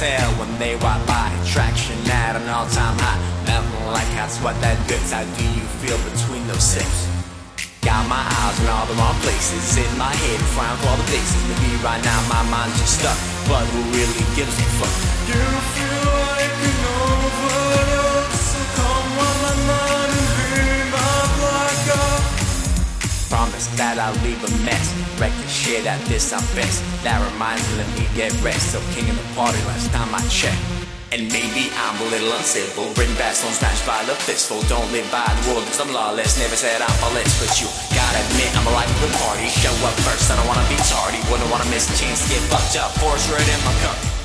hot when they walk by. Traction at an all-time high. Nothing like hot sweat that goods How do you feel between those sips? Got my eyes in all the wrong places. In my head, frown for all the places. Maybe right now my mind's just stuck. But who really gives a fuck? You feel like an overdose? So come on my mind and be my blackout Promise that I'll leave a mess. Wreck shit at this I'm best That reminds me let me get rest. So king of the party last time I checked. And maybe I'm a little uncivil. Bring back stones smashed by the fistful. Don't live by the rules I'm lawless. Never said I'm flawless But you gotta admit I'm a life of the party. Show up first, I don't wanna be tardy. Wouldn't wanna miss a chance to get fucked up. Force right in my cup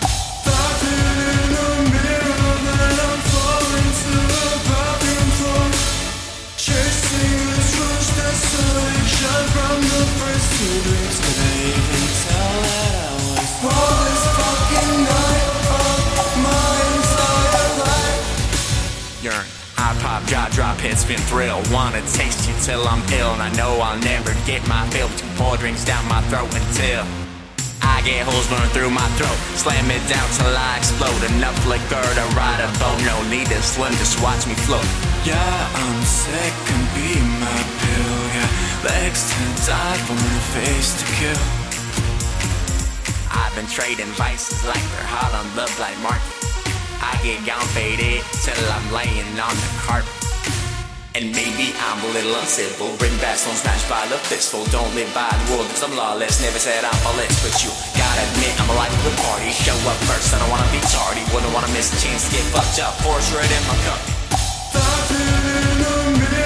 hits, spin thrill Wanna taste you till I'm ill. And I know I'll never get my fill. Two pour drinks down my throat until I get holes burned through my throat. Slam it down till I explode. Enough liquor to ride a boat. No need to swim, just watch me float. Yeah, I'm sick and be my pill. Yeah, legs to die for my face to kill. I've been trading vices like they're hot on the black market. I get gone faded till I'm laying on the carpet and maybe I'm a little uncivil Bring back stones smashed by the fistful. Don't live by the rule cause I'm lawless. Never said I'm flawless But you gotta admit I'm a life of the party. Show up first, I don't wanna be tardy. Wouldn't wanna miss a chance to get fucked up. Force right in my cup. Stopping in the mirror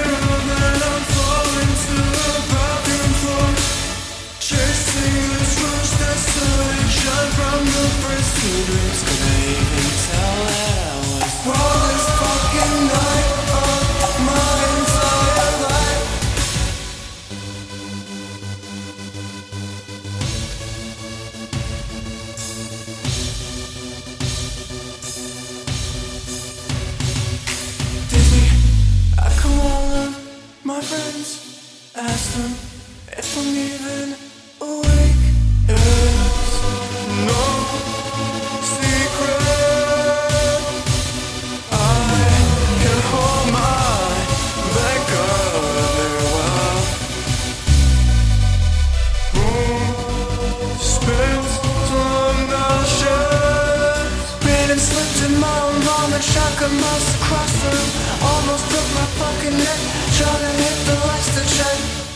Almost broke my fucking neck, trying to hit the lights to check.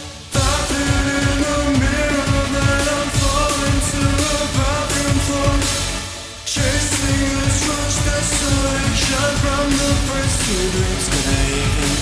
Children's Day.